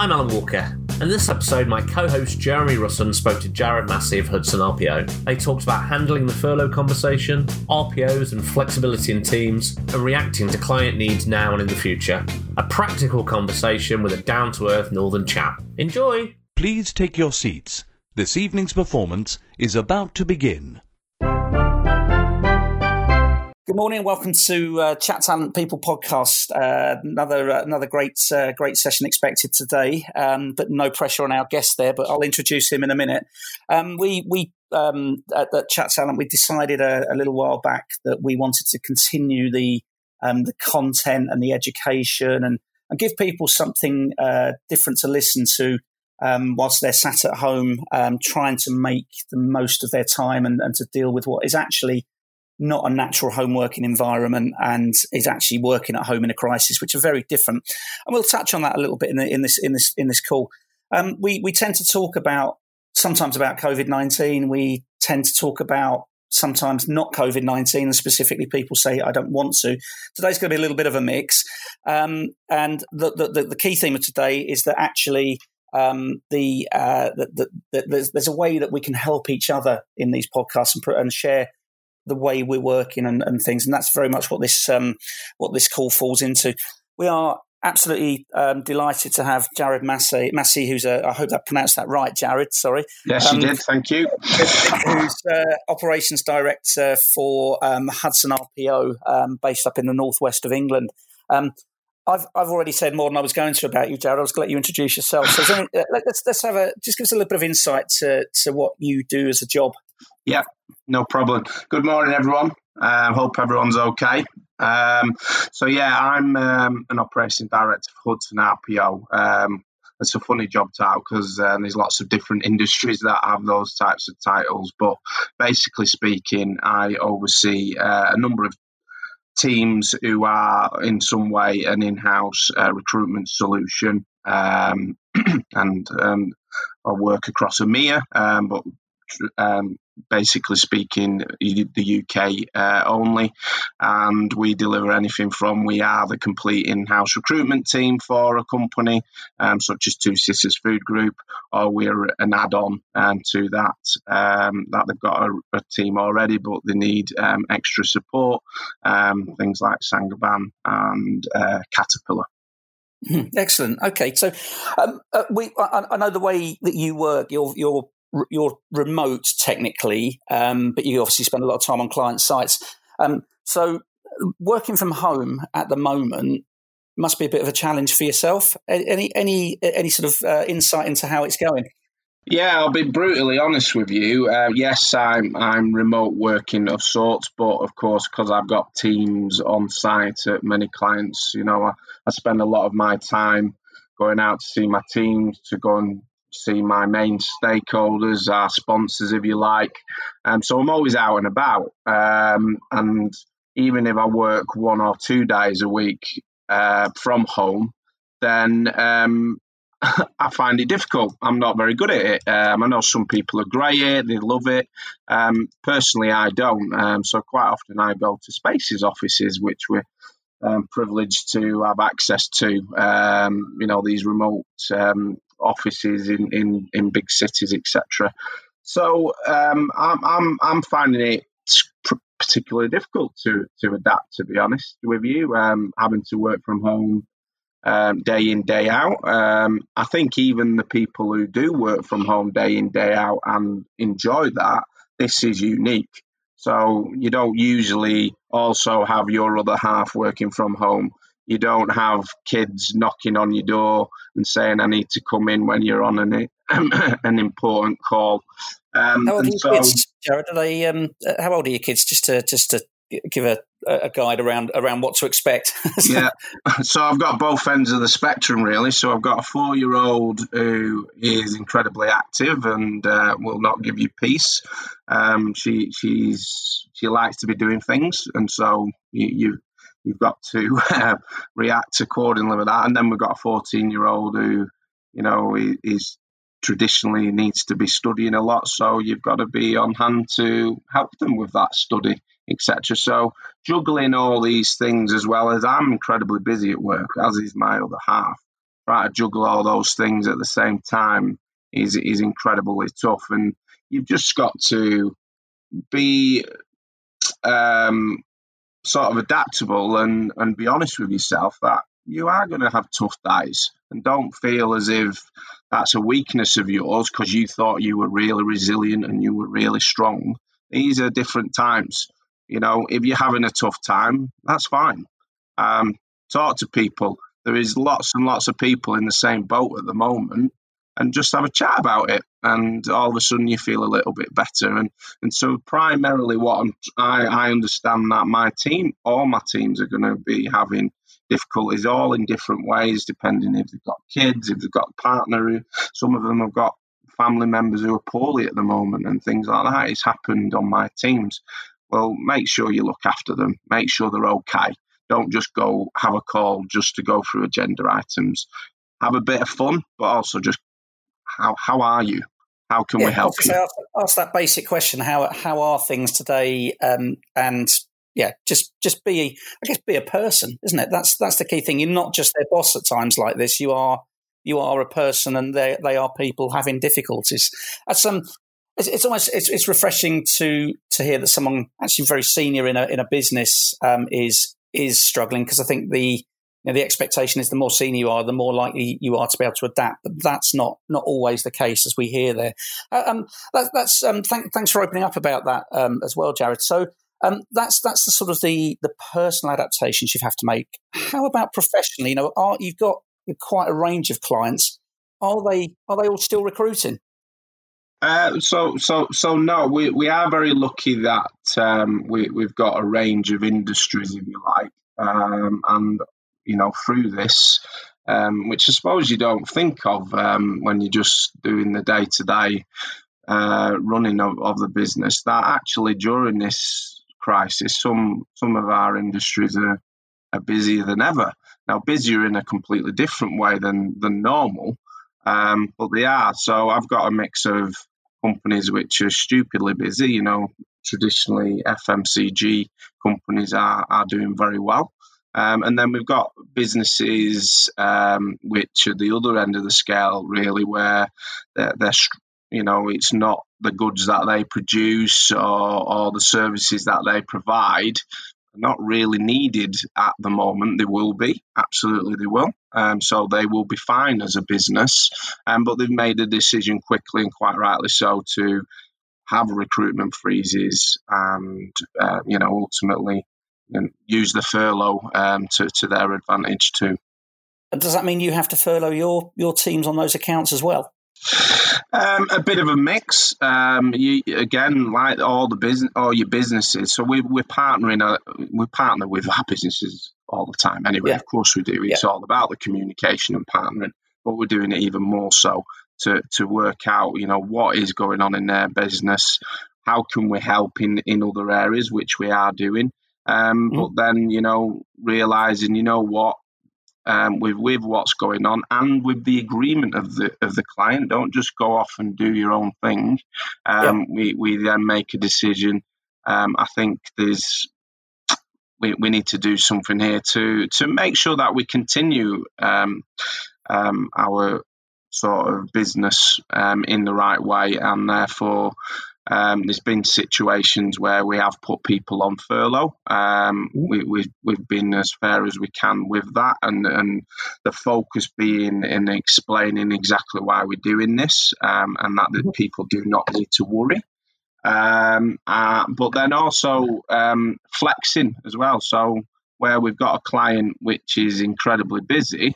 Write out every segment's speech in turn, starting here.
I'm Alan Walker. In this episode, my co host Jeremy Russon spoke to Jared Massey of Hudson RPO. They talked about handling the furlough conversation, RPOs and flexibility in teams, and reacting to client needs now and in the future. A practical conversation with a down to earth northern chap. Enjoy! Please take your seats. This evening's performance is about to begin. Good morning, welcome to uh, Chat Talent People podcast. Uh, another uh, another great uh, great session expected today, um, but no pressure on our guest there. But I'll introduce him in a minute. Um, we we um, at, at, Chat Talent we decided a, a, little while back that we wanted to continue the um, the content and the education and and give people something uh, different to listen to. Um, whilst they're sat at home, um, trying to make the most of their time and, and to deal with what is actually not a natural home working environment and is actually working at home in a crisis, which are very different. And we'll touch on that a little bit in, the, in this in this in this call. Um, we we tend to talk about sometimes about COVID nineteen. We tend to talk about sometimes not COVID nineteen, and specifically people say I don't want to. Today's going to be a little bit of a mix, um, and the, the the key theme of today is that actually um, the, uh, the, the, the, there's, there's a way that we can help each other in these podcasts and, and share the way we're working and, and things. And that's very much what this um, what this call falls into. We are absolutely um, delighted to have Jared Massey, Massey who's a, I hope I pronounced that right, Jared. Sorry. Yes, um, you did. Thank you. who's uh, operations director for um, Hudson RPO, um, based up in the northwest of England. Um, I've I've already said more than I was going to about you, Jared. I was going to let you introduce yourself. So any, uh, let's let's have a just give us a little bit of insight to to what you do as a job. Yeah, no problem. Good morning, everyone. I uh, hope everyone's okay. Um, so yeah, I'm um, an operations director for Hudson RPO. Um, it's a funny job title because uh, there's lots of different industries that have those types of titles. But basically speaking, I oversee uh, a number of teams who are in some way an in-house uh, recruitment solution, um, and um, I work across EMEA, um, but um, basically speaking, the UK uh, only. And we deliver anything from we are the complete in house recruitment team for a company, um, such as Two Sisters Food Group, or we're an add on um, to that, um, that they've got a, a, team already, but they need um, extra support, um, things like Saint-Gobain and uh, Caterpillar. Hmm, excellent. Okay, so um, uh, we I, I, know the way that you work. You're you're remote technically, um, but you obviously spend a lot of time on client sites. Um, so working from home at the moment must be a bit of a challenge for yourself. Any any any sort of uh, insight into how it's going? Yeah, I'll be brutally honest with you. Uh, yes, I'm I'm remote working of sorts, but of course, because I've got teams on site at many clients, you know, I, I spend a lot of my time going out to see my teams, to go and see my main stakeholders, our sponsors, if you like. Um, so I'm always out and about. Um, and even if I work one or two days a week uh, from home, then um, I find it difficult. I'm not very good at it. Um, I know some people are great at it, they love it. Um, personally, I don't. Um, so quite often I go to Spaces offices, which we're um, privileged to have access to. Um, you know, these remote offices in, in, in big cities, etc. So um, I'm, I'm, I'm finding it particularly difficult to, to adapt, to be honest with you, um, having to work from home um, day in, day out. Um, I think even the people who do work from home day in, day out and enjoy that, this is unique. So you don't usually also have your other half working from home you don't have kids knocking on your door and saying, "I need to come in" when you're on an an important call. Um, how old are your so, kids, Jared? Are they? Um, uh, how old are your kids? Just to just to give a, a guide around around what to expect. yeah, so I've got both ends of the spectrum really. So I've got a four year old who is incredibly active and uh, will not give you peace. Um, she she's she likes to be doing things, and so you, you you've got to uh, react accordingly with that. And then we've got a 14 year old who, you know, is traditionally needs to be studying a lot. So you've got to be on hand to help them with that study, etc. So juggling all these things as well as I'm incredibly busy at work, as is my other half. try to juggle all those things at the same time is is incredibly tough, and you've just got to be um, sort of adaptable and and be honest with yourself that you are going to have tough days, and don't feel as if that's a weakness of yours because you thought you were really resilient and you were really strong. These are different times. You know, if you're having a tough time, that's fine. Um, talk to people. There is lots and lots of people in the same boat at the moment, and just have a chat about it. And all of a sudden, you feel a little bit better. And and so, primarily, what I'm, I I understand that my team, all my teams, are going to be having difficulties, all in different ways, depending if they've got kids, if they've got a partner. Some of them have got family members who are poorly at the moment and things like that. It's happened on my teams. Well, make sure you look after them. Make sure they're okay. Don't just go have a call just to go through agenda items. Have a bit of fun, but also just how how are you? How can yeah, we help you? Ask, ask, that basic question: How how are things today? Um, and yeah, just just be I guess be a person, isn't it? That's that's the key thing. You're not just their boss at times like this. You are you are a person, and they they are people having difficulties. That's um it's, it's almost it's, it's, refreshing to to hear that someone actually very senior in a in a business um, is is struggling because I think the you know, the expectation is the more senior you are, the more likely you are to be able to adapt. But that's not not always the case, as we hear there. Uh, um, that, that's um, th- thanks for opening up about that um, as well, Jared. So um, that's that's the sort of the the personal adaptations you have to make. How about professionally? You know, are, you've got quite a range of clients. Are they are they all still recruiting? Uh, so, so, so no, we, we are very lucky that um, we, we've got a range of industries, if you like, um, and you know through this, um, which I suppose you don't think of um, when you're just doing the day to day running of, of the business. That actually during this crisis, some some of our industries are, are busier than ever. Now, busier in a completely different way than than normal. Um, but they are. So I've got a mix of companies which are stupidly busy. You know, traditionally FMCG companies are, are doing very well. Um, and then we've got businesses um, which are the other end of the scale, really, where they're, they're, you know, it's not the goods that they produce or, or the services that they provide, not really needed at the moment. They will be, absolutely, they will. Um, so they will be fine as a business. Um, but they've made a decision quickly and quite rightly so to have recruitment freezes and, uh, you know, ultimately know, use the furlough um, to, to their advantage too. Does that mean you have to furlough your, your teams on those accounts as well? Um, a bit of a mix. Um, you, again, like all the business, all your businesses. So we, we're partnering. Uh, we partner with our businesses all the time. Anyway, yeah. of course we do. It's yeah. all about the communication and partnering, but we're doing it even more so to to work out, you know, what is going on in their business. How can we help in in other areas, which we are doing. Um, mm. But then, you know, realizing, you know what, um, with with what's going on and with the agreement of the of the client. Don't just go off and do your own thing. Um, yeah. We we then make a decision. Um, I think there's we, we need to do something here to to make sure that we continue um, um, our sort of business um, in the right way, and therefore um, there's been situations where we have put people on furlough. Um, we, we, we've been as fair as we can with that, and, and the focus being in explaining exactly why we're doing this, um, and that the mm-hmm. people do not need to worry. Um, uh, but then also um, flexing as well. So where we've got a client which is incredibly busy,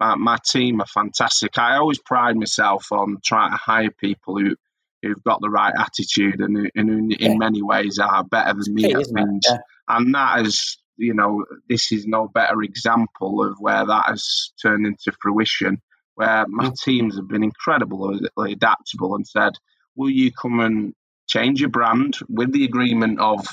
my, my team are fantastic. I always pride myself on trying to hire people who who've got the right attitude and, and in, yeah. in many ways are better than me at things. Yeah. And that is, you know, this is no better example of where that has turned into fruition, where my mm. teams have been incredibly adaptable and said, will you come and change your brand with the agreement of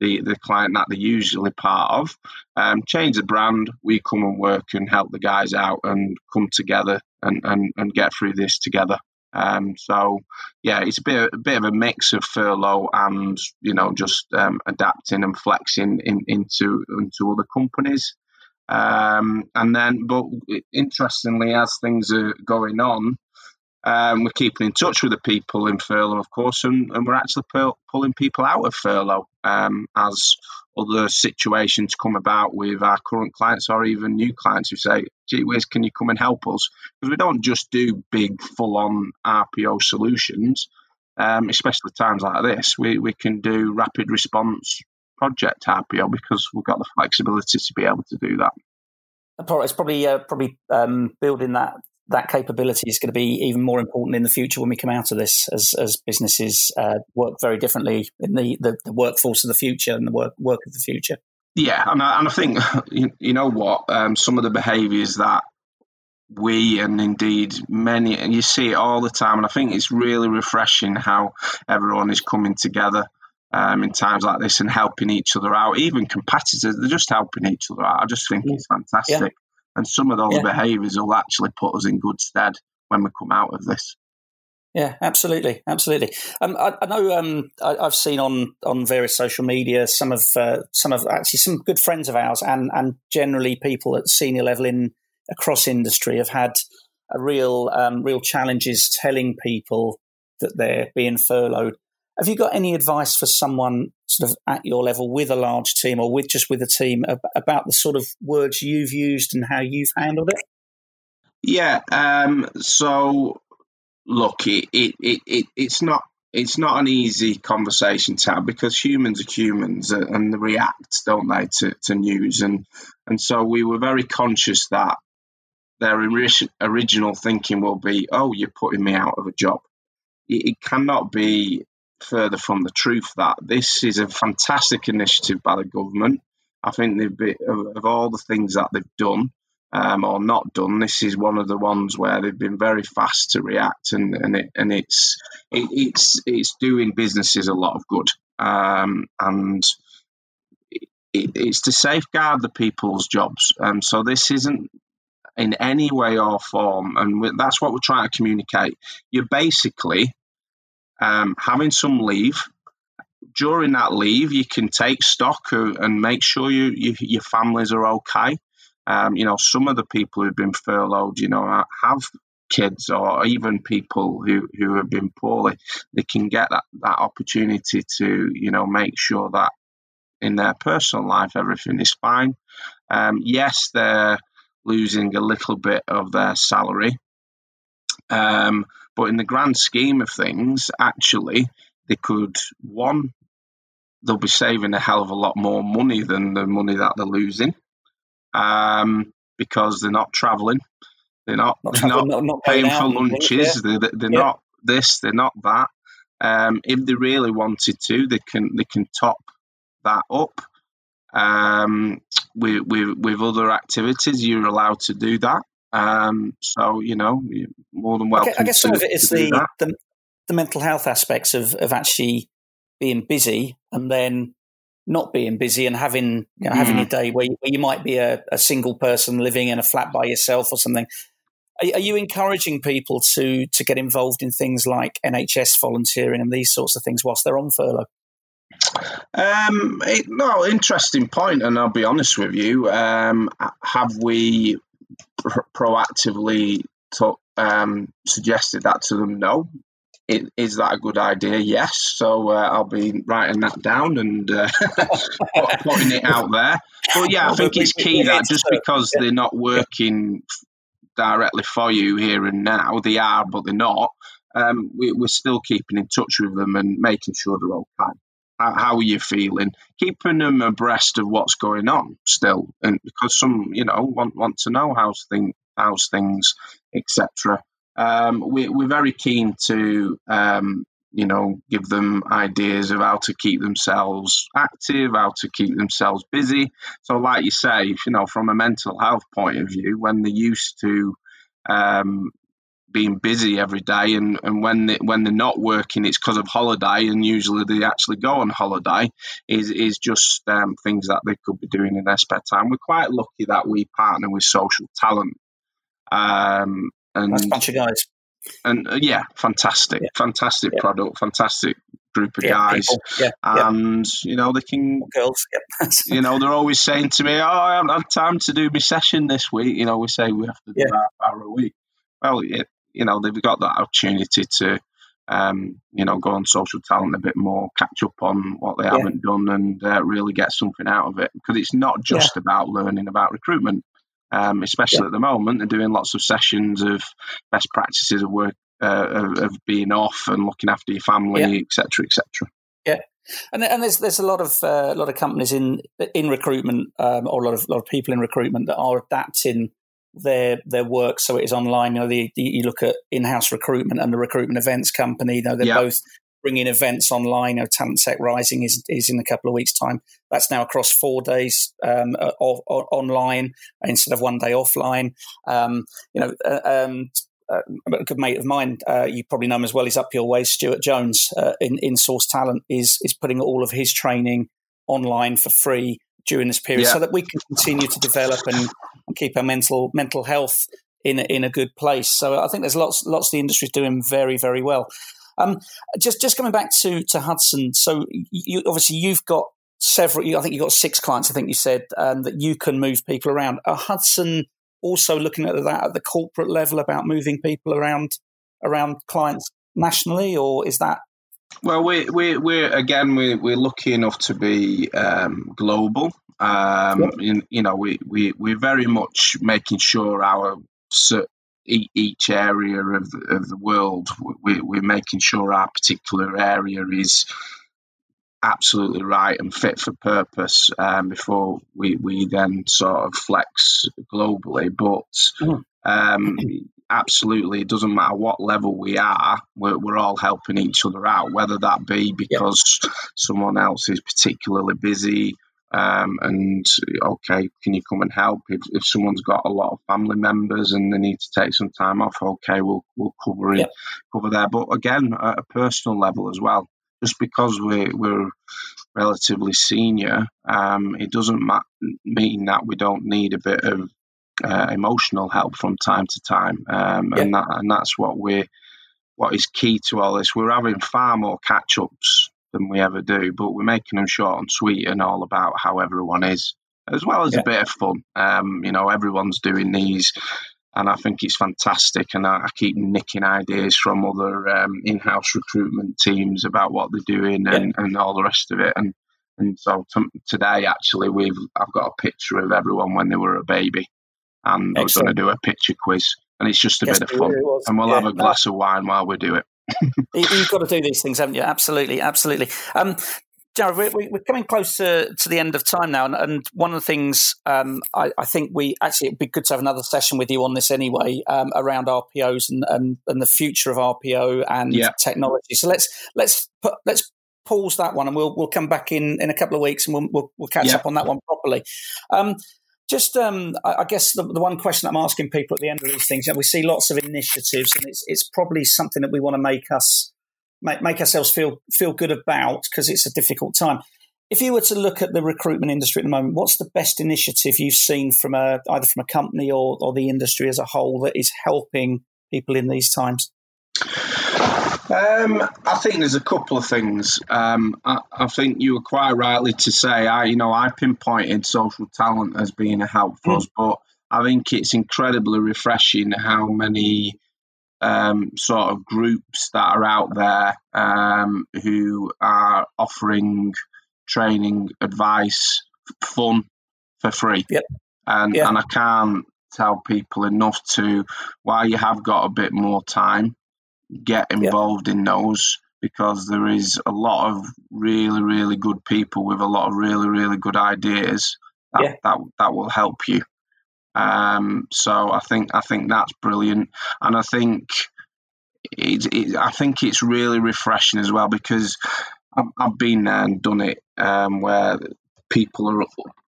the, the client that they're usually part of. Um, change the brand, we come and work and help the guys out and come together and, and, and get through this together. Um, so yeah, it's a bit, a bit of a mix of furlough and you know just um, adapting and flexing in, into into other companies. Um, and then, but interestingly, as things are going on, um, we're keeping in touch with the people in furlough, of course, and, and we're actually pull, pulling people out of furlough um, as other situations come about with our current clients or even new clients who say, gee whiz, can you come and help us? Because we don't just do big, full on RPO solutions, um, especially times like this. We, we can do rapid response project RPO because we've got the flexibility to be able to do that. It's probably uh, probably um, building that that capability is going to be even more important in the future when we come out of this, as as businesses uh, work very differently in the, the, the, workforce of the future and the work work of the future. Yeah, and I, and I think you, you know what um, some of the behaviours that we and indeed many and you see it all the time, and I think it's really refreshing how everyone is coming together. Um, in times like this and helping each other out, even competitors, they're just helping each other out. I just think it's fantastic. And some of those yeah. behaviours will actually put us in good stead when we come out of this. Yeah, absolutely, absolutely. Um, I, I, know um, I, have seen on on various social media some of uh, some of actually some good friends of ours, and and generally people at senior level in across industry have had a real um, real challenges telling people that they're being furloughed. Have you got any advice for someone sort of at your level with a large team or with just with a team about the sort of words you've used and how you've handled it? Yeah. Um, so look, it, it, it, it, it's not it's not an easy conversation to have because humans are humans and they react, don't they, to, to news and and so we were very conscious that their original thinking will be, oh, you're putting me out of a job. It cannot be further from the truth that this is a fantastic initiative by the government. I think they've been, of, all the things that they've done um, or not done, this is one of the ones where they've been very fast to react, and and it and it's it, it's it's doing businesses a lot of good, um, and it, it's to safeguard the people's jobs. Um, so this isn't in any way or form, and that's what we're trying to communicate. You're basically um, having some leave. During that leave, you can take stock and make sure you, you your families are okay. Um, you know, some of the people who've been furloughed, you know, have kids or even people who, who have been poorly, they can get that, that opportunity to, you know, make sure that in their personal life everything is fine. Um, yes, they're losing a little bit of their salary. Um, but in the grand scheme of things, actually, they could one, they'll be saving a hell of a lot more money than the money that they're losing, um, because they're not travelling, they're not, not, they're not, not, not paying for lunches, they're, they're yeah. not this, they're not that. Um, if they really wanted to, they can they can top that up um, with, with with other activities. You're allowed to do that. Um, so you know, more than welcome. I guess some of it is the, the, the mental health aspects of of actually being busy and then not being busy and having you know, having mm. a day where you, where you might be a, a, single person living in a flat by yourself or something. Are, are, you encouraging people to to get involved in things like NHS volunteering and these sorts of things whilst they're on furlough? Um, it, no, interesting point, and I'll be honest with you. Um, have we pr- proactively um, suggested that to them. No. It, is that a good idea? Yes. So uh, I'll be writing that down and uh, putting it out there. But yeah, I think it's key that just because they're not working directly for you here and now, they are, but they're not. Um, we, are still keeping in touch with them and making sure they're okay how are you feeling? Keeping them abreast of what's going on still, and because some, you know, want want to know how's thing how's things, etc. Um, we, we're very keen to, um, you know, give them ideas of how to keep themselves active, how to keep themselves busy. So, like you say, you know, from a mental health point of view, when they're used to um, being busy every day, and, and when they, when they're not working, it's because of holiday, and usually they actually go on holiday. Is is just um, things that they could be doing in their spare time. We're quite lucky that we partner with Social Talent, um, and a bunch of guys. And uh, yeah, fantastic, yeah. fantastic yeah. product, fantastic group of Yeah, guys, people. Yeah, yeah. and you know they can. girls. You know they're always saying to me, "Oh, I haven't had time to do my session this week." You know we say we have to do half hour a week. Well, it, you know they've got that opportunity to, um, you know, go on social talent a bit more, catch up on what they Yeah. haven't done, and uh, really get something out of it. Because it's not just about learning about recruitment. Um, especially Yeah. at the moment, they're doing lots of sessions of best practices of work, uh, of, of being off and looking after your family, etc., etc. Yeah, and, and there's there's a lot of uh, a lot of companies in in recruitment, um, or a lot of a lot of people in recruitment that are adapting their their work so it is online. You know, the, the, you look at in house recruitment and the recruitment events company. You know, they're Yeah. both bringing events online. You know, Talent Tech Rising is is in a couple of weeks' time. That's now across four days um, uh, o- o- online instead of one day offline. Um, you know, uh, um, uh, a good mate of mine, uh, you probably know him as well. He's up your way. Stuart Jones uh, in in Source Talent is is putting all of his training online for free during this period, Yeah. so that we can continue to develop and, keep our mental mental health in a, in a good place. So I think there's lots lots of the industry is doing very very well. Um, just just coming back to to Hudson. So you obviously you've got several. I think you've got six clients. I think you said um, that you can move people around. Are Hudson also looking at that at the corporate level about moving people around around clients nationally, or is that Well, we we we're again we we're lucky enough to be um, global. Um, in, you know, we we we're very much making sure our each area of the, of the world we, we're making sure our particular area is absolutely right and fit for purpose um, before we, we then sort of flex globally. But Mhm. um, absolutely, it doesn't matter what level we are, we're, we're all helping each other out, whether that be because someone else is particularly busy. Um, and okay, can you come and help? If, if someone's got a lot of family members and they need to take some time off, okay, we'll we'll cover it, Yep. cover there. But again, at a personal level as well, just because we're we're relatively senior, um, it doesn't ma- mean that we don't need a bit of uh, emotional help from time to time, um, and that and that's what we what is key to all this. We're having far more catch ups than we ever do, but we're making them short and sweet and all about how everyone is, as well as Yeah. a bit of fun. Um, you know, everyone's doing these. And I think it's fantastic, and I, I keep nicking ideas from other um, in-house recruitment teams about what they're doing and, and all the rest of it. And and so t- today, actually, we've I've got a picture of everyone when they were a baby, and we're going to do a picture quiz, and it's just a bit of fun, and we'll Yeah. have a glass of wine while we do it. You- You've got to do these things, haven't you? Absolutely, absolutely. Um, Jared, we're, we're coming close to, to the end of time now, and, and one of the things um, I, I think we actually it'd be good to have another session with you on this anyway um, around RPOs and, and, and the future of RPO and Yeah. technology. So let's let's put, let's pause that one, and we'll we'll come back in in a couple of weeks, and we'll we'll, we'll catch Yeah. up on that one properly. Um, just, um, I guess the, the one question I'm asking people at the end of these things, you know, we see lots of initiatives, and it's it's probably something that we want to make us make, make ourselves feel feel good about because it's a difficult time. If you were to look at the recruitment industry at the moment, what's the best initiative you've seen from a either from a company or, or the industry as a whole that is helping people in these times? Um, I think there's a couple of things. Um, I, I think you were quite rightly to say, I, you know, I pinpointed social talent as being a help for Mm. us, but I think it's incredibly refreshing how many um, sort of groups that are out there um, who are offering training, advice, fun for free. Yep. And and I can't tell people enough to while you have got a bit more time, get involved in those because there is a lot of really really good people with a lot of really really good ideas that Yeah. that, that will help you. Um, so I think I think that's brilliant, and I think it, it, I think it's really refreshing as well because I've, I've been there and done it um, where people are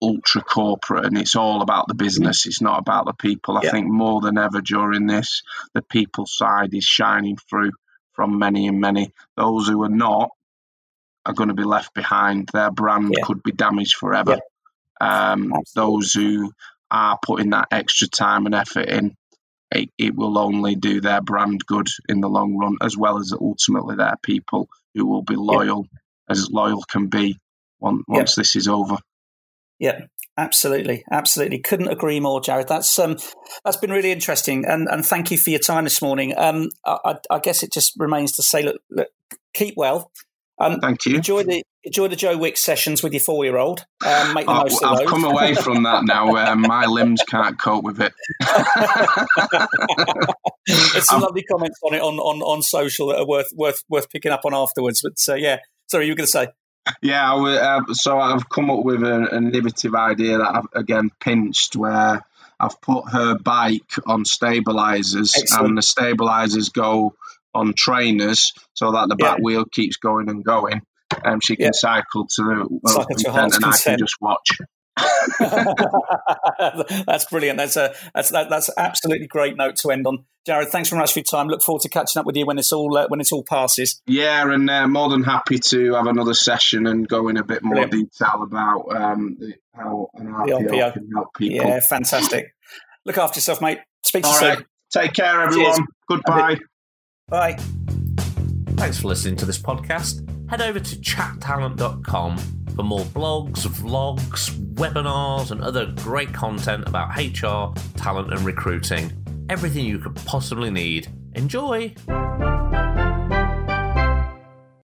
ultra corporate and it's all about the business. It's not about the people. I Yeah. think more than ever during this, the people side is shining through from many and many. Those who are not are going to be left behind. Their brand Yeah. could be damaged forever. Um, those who are putting that extra time and effort in, it, it will only do their brand good in the long run, as well as ultimately their people who will be loyal as loyal can be once, once this is over. Yeah, absolutely, absolutely. Couldn't agree more, Jared. That's um, that's been really interesting, and and thank you for your time this morning. Um, I, I guess it just remains to say, look, look keep well. Um, Thank you. Enjoy the enjoy the Joe Wicks sessions with your four year old. Um, make the oh, most of I've those. come away from that now. Um, my limbs can't cope with it. There's some lovely comments on it on, on, on social that are worth worth worth picking up on afterwards. But uh, yeah, sorry, you were going to say. Yeah, uh, so I've come up with an, an innovative idea that I've again pinched where I've put her bike on stabilizers Excellent. and the stabilizers go on trainers so that the back yeah. wheel keeps going and going. Um, she can yeah. cycle to the well, consent and consent. I can just watch. that's brilliant. That's a that's that, that's absolutely great note to end on. Jared, thanks very much for your time. Look forward to catching up with you when it's all uh, when it's all passes. Yeah, and uh, more than happy to have another session and go in a bit more brilliant. detail about um, how an RPO, RPO, can help people. Yeah, fantastic. Look after yourself, mate. Speak to all you right. soon. Take care, everyone. Cheers. Goodbye. Bye. Thanks for listening to this podcast. Head over to chattalent.com for more blogs, vlogs, webinars, and other great content about HR, talent, and recruiting. Everything you could possibly need. Enjoy!